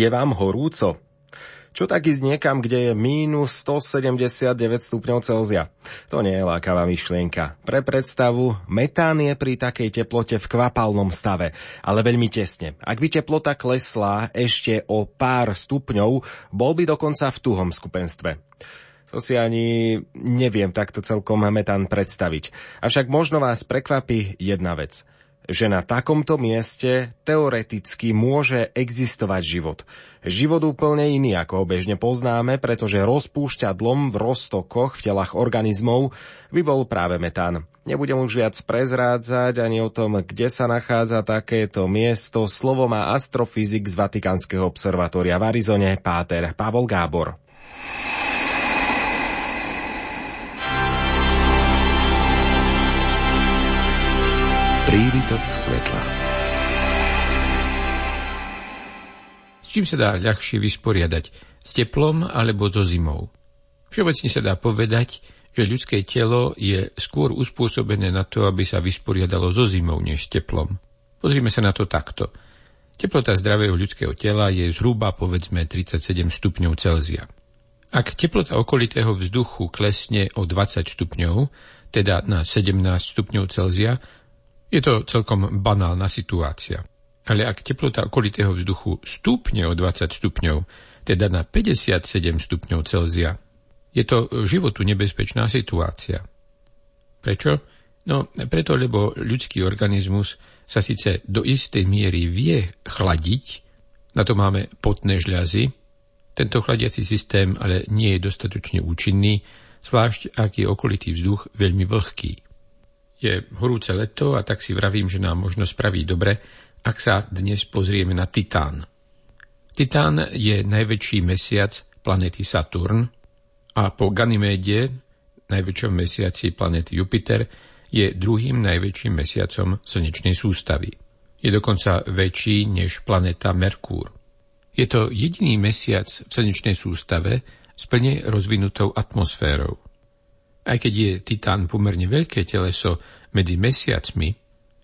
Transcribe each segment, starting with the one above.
Je vám horúco? Čo tak ísť niekam, kde je mínus 179 stupňov Celzia? To nie je lákavá myšlienka. Pre predstavu, metán je pri takej teplote v kvapalnom stave, ale veľmi tesne. Ak by teplota klesla ešte o pár stupňov, bol by dokonca v tuhom skupenstve. To si ani neviem takto celkom metán predstaviť. Avšak možno vás prekvapí jedna vec – že na takomto mieste teoreticky môže existovať život. Život úplne iný, ako ho bežne poznáme, pretože rozpúšťadlom v roztokoch v telách organizmov by bol práve metán. Nebudem už viac prezrádzať ani o tom, kde sa nachádza takéto miesto. Slovo má astrofyzik z Vatikánskeho observatória v Arizone, Páter Pavol Gábor. Prívitok svetla. S čím sa dá ľahšie vysporiadať? S teplom alebo so zimou? Všeobecne sa dá povedať, že ľudské telo je skôr uspôsobené na to, aby sa vysporiadalo so zimou než s teplom. Pozrime sa na to takto. Teplota zdravého ľudského tela je zhruba povedzme 37 stupňov Celzia. Ak teplota okolitého vzduchu klesne o 20 stupňov, teda na 17 stupňov Celzia, je to celkom banálna situácia. Ale ak teplota okolitého vzduchu stúpne o 20 stupňov, teda na 57 stupňov Celzia, je to životu nebezpečná situácia. Prečo? No, preto, lebo ľudský organizmus sa síce do istej miery vie chladiť, na to máme potné žľazy, tento chladiaci systém ale nie je dostatočne účinný, zvlášť ak je okolitý vzduch veľmi vlhký. Je horúce leto a tak si vravím, že nám možno spraví dobre, ak sa dnes pozrieme na Titán. Titán je najväčší mesiac planety Saturn a po Ganyméde, najväčšom mesiaci planety Jupiter, je druhým najväčším mesiacom slnečnej sústavy. Je dokonca väčší než planéta Merkúr. Je to jediný mesiac v slnečnej sústave s plne rozvinutou atmosférou. Aj keď je Titán pomerne veľké teleso medzi mesiacmi,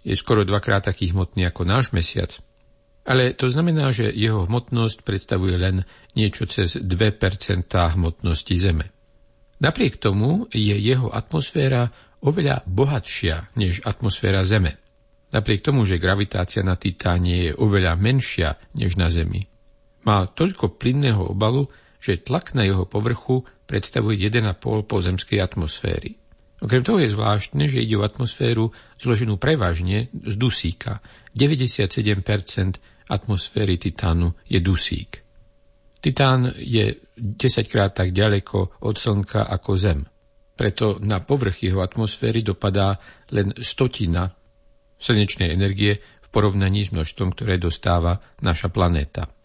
je skoro dvakrát taký hmotný ako náš mesiac. Ale to znamená, že jeho hmotnosť predstavuje len niečo cez 2% hmotnosti Zeme. Napriek tomu je jeho atmosféra oveľa bohatšia než atmosféra Zeme. Napriek tomu, že gravitácia na Titáne je oveľa menšia než na Zemi. Má toľko plynného obalu, že tlak na jeho povrchu predstavuje 1,5 pozemskej atmosféry. Okrem toho je zvláštne, že ide o atmosféru zloženú prevažne z dusíka. 97% atmosféry Titánu je dusík. Titán je 10 krát tak ďaleko od Slnka ako Zem. Preto na povrch jeho atmosféry dopadá len stotina slnečnej energie v porovnaní s množstvom, ktoré dostáva naša planéta.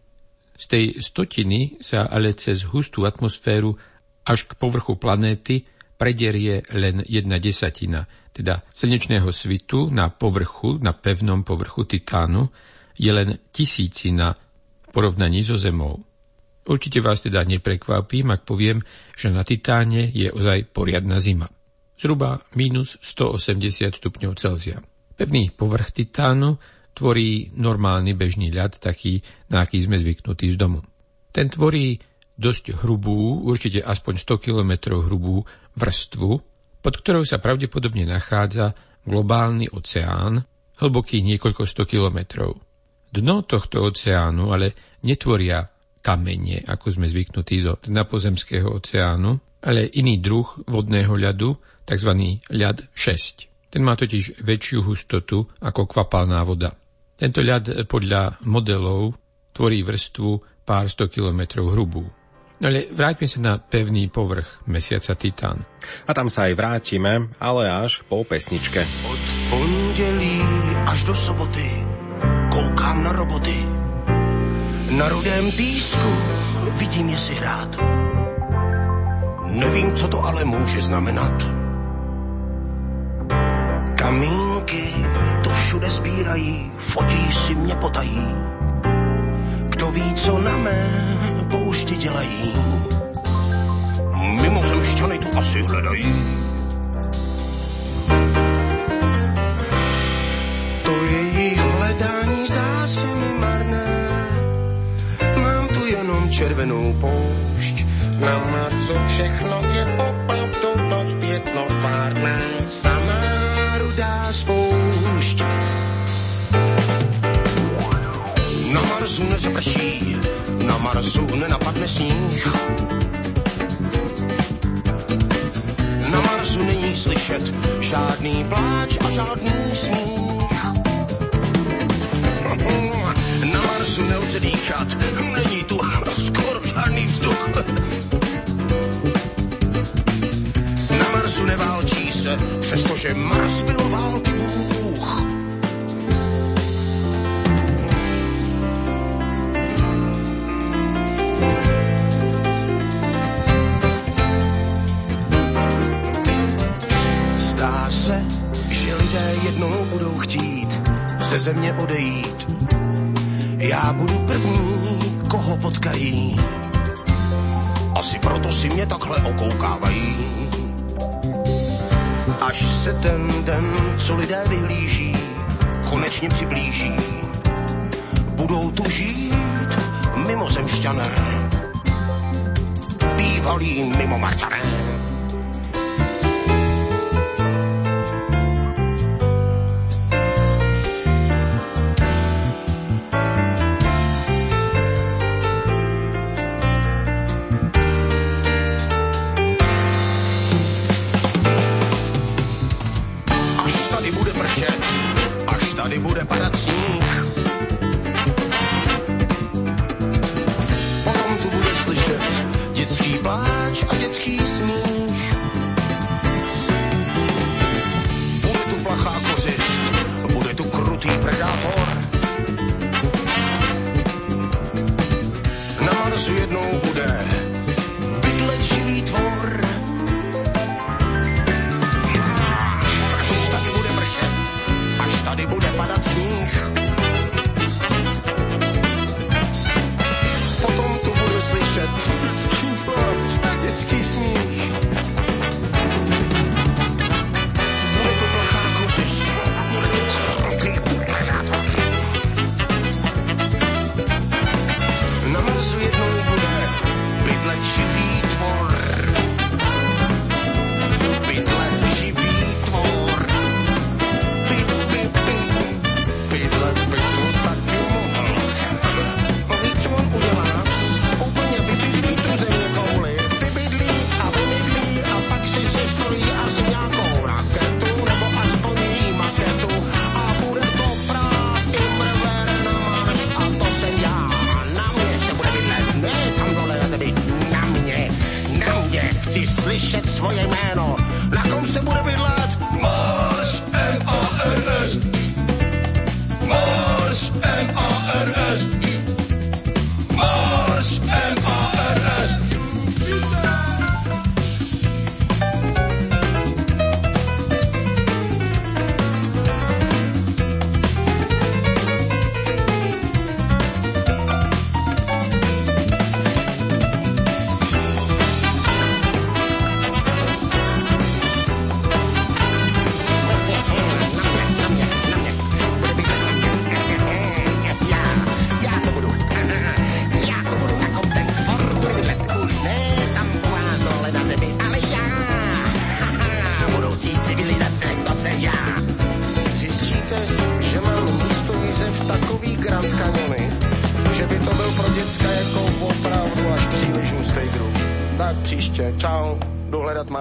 Z tej stotiny sa ale cez hustú atmosféru až k povrchu planéty prederie len jedna desatina, teda slnečného svitu na povrchu, na pevnom povrchu Titánu, je len tisícina v porovnaní so Zemou. Určite vás teda neprekvapím, ak poviem, že na Titáne je ozaj poriadna zima. Zhruba minus 180 stupňov Celzia. Pevný povrch Titánu tvorí normálny bežný ľad, taký, na aký sme zvyknutí z domu. Ten tvorí dosť hrubú, určite aspoň 100 km hrubú vrstvu, pod ktorou sa pravdepodobne nachádza globálny oceán, hlboký niekoľko 100 kilometrov. Dno tohto oceánu ale netvoria kamene, ako sme zvyknutí zo napozemského oceánu, ale iný druh vodného ľadu, tzv. ľad 6. Ten má totiž väčšiu hustotu ako kvapalná voda. Tento ľad podľa modelov tvorí vrstvu pár sto kilometrov hrubú. Ale vráťme sa na pevný povrch mesiaca Titán. A tam sa aj vrátime, ale až po pesničke. Od pondelí až do soboty koukám na roboty. Na rudém písku vidím je si hrát. Nevím, co to ale může znamenat. Kamínky všude sbírají, fotí si mě potají. Kdo ví, co na mé pouště dělají. Mimozemšťany tu asi hledají. To jejich hledání zdá se mi marné. Mám červenou poušť. Na co všechno je opravdu dost pětnovárné, samá rudá spoušť. Na Marsu nezaprší, na Marsu nenapadne sníh. Na Marsu není slyšet žádný pláč a žádný smích. Na Marsu nelze dýchat, není tu skoro žádný vzduch. Na Marsu neválčí se, přestože Mars koho potkají. Asi proto si mě takhle okoukávají. Až se ten den, co lidé vyhlíží, konečně přiblíží. Budou tu žít mimozemšťané, bývalí mimomarťané. Až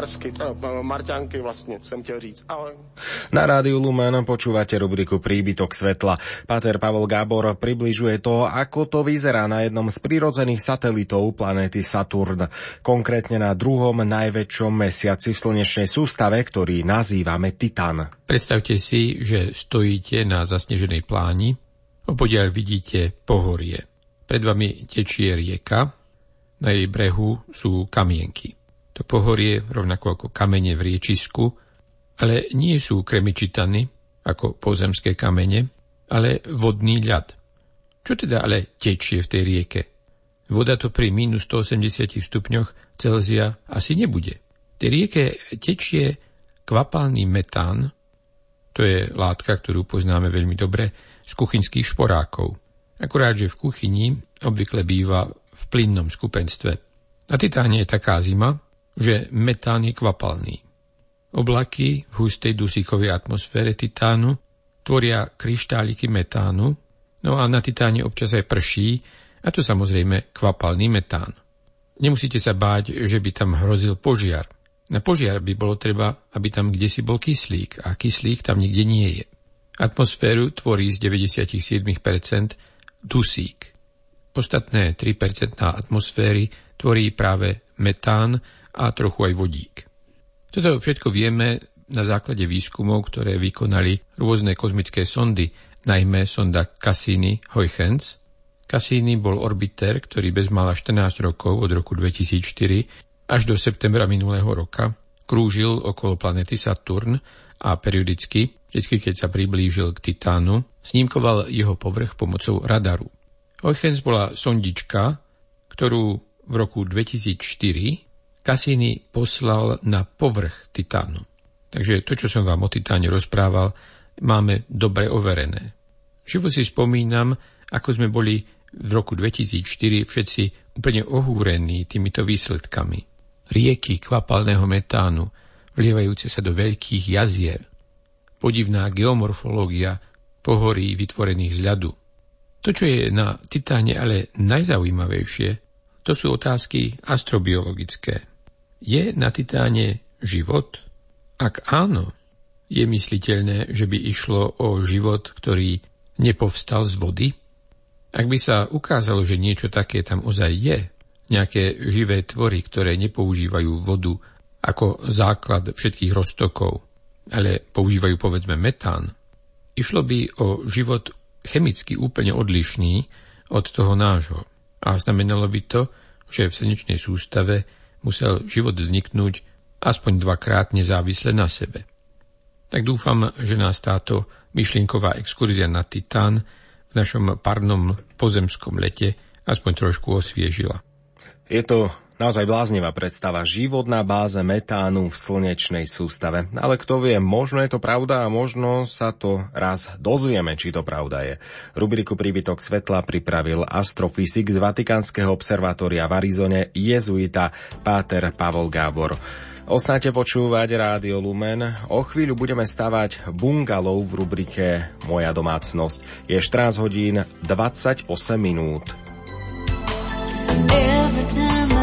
Marsky, eh, Marťanky vlastně, jsem chtěl říct. Ahoj. Na rádiu Lumen počúvate rubriku Príbytok svetla. Pater Pavol Gábor približuje to, ako to vyzerá na jednom z prirodzených satelitov planéty Saturn. Konkrétne na druhom najväčšom mesiaci v slnečnej sústave, ktorý nazývame Titan. Predstavte si, že stojíte na zasneženej pláni, opodiaľ vidíte pohorie. Pred vami tečie rieka, na jej brehu sú kamienky. To pohorie, rovnako ako kamene v riečisku, ale nie sú kremičitany, ako pozemské kamene, ale vodný ľad. Čo teda ale tečie v tej rieke? Voda to pri minus 180 stupňoch Celzia asi nebude. V tej rieke tečie kvapalný metán, to je látka, ktorú poznáme veľmi dobre z kuchynských šporákov. Akurát, že v kuchyni obvykle býva v plynnom skupenstve. Na Titáne je taká zima, že metán je kvapalný. Oblaky v hustej dusíkovej atmosfére Titánu tvoria kryštáliky metánu, no a na Titáne občas aj prší, a to samozrejme kvapalný metán. Nemusíte sa báť, že by tam hrozil požiar. Na požiar by bolo treba, aby tam kde si bol kyslík a kyslík tam nikde nie je. Atmosféru tvorí z 97% dusík. Ostatné 3% atmosféry tvorí práve metán a trochu aj vodík. Toto všetko vieme na základe výskumov, ktoré vykonali rôzne kozmické sondy, najmä sonda Cassini-Huygens, Cassini bol orbiter, ktorý bezmála 14 rokov od roku 2004 až do septembra minulého roka krúžil okolo planety Saturn a periodicky, vždy keď sa priblížil k Titánu, snímkoval jeho povrch pomocou radaru. Huygens bola sondička, ktorú v roku 2004 Cassini poslal na povrch Titánu. Takže to, čo som vám o Titáne rozprával, máme dobre overené. Živo si spomínam, ako sme boli v roku 2004 všetci úplne ohúrení týmito výsledkami. Rieky kvapalného metánu, vlievajúce sa do veľkých jazier, podivná geomorfológia pohorí vytvorených z ľadu. To, čo je na Titáne ale najzaujímavejšie, to sú otázky astrobiologické. Je na Titáne život? Ak áno, je mysliteľné, že by išlo o život, ktorý nepovstal z vody? Ak by sa ukázalo, že niečo také tam ozaj je, nejaké živé tvory, ktoré nepoužívajú vodu ako základ všetkých roztokov, ale používajú povedzme metán, išlo by o život chemicky úplne odlišný od toho nášho. A znamenalo by to, že v slnečnej sústave musel život vzniknúť aspoň dvakrát nezávisle na sebe. Tak dúfam, že nás táto myšlienková exkurzia na Titán v našom parnom pozemskom lete aspoň trošku osviežila. Je to naozaj bláznivá predstava. Život na báze metánu v slnečnej sústave. Ale kto vie, možno je to pravda a možno sa to raz dozvieme, či to pravda je. Rubriku Príbytok svetla pripravil astrofyzik z Vatikánskeho observatória v Arizone jezuita Páter Pavol Gábor. Osnáte počúvať Rádio Lumen. O chvíľu budeme stavať bungalov v rubrike Moja domácnosť. Je 14 hodín 28 minút. Every time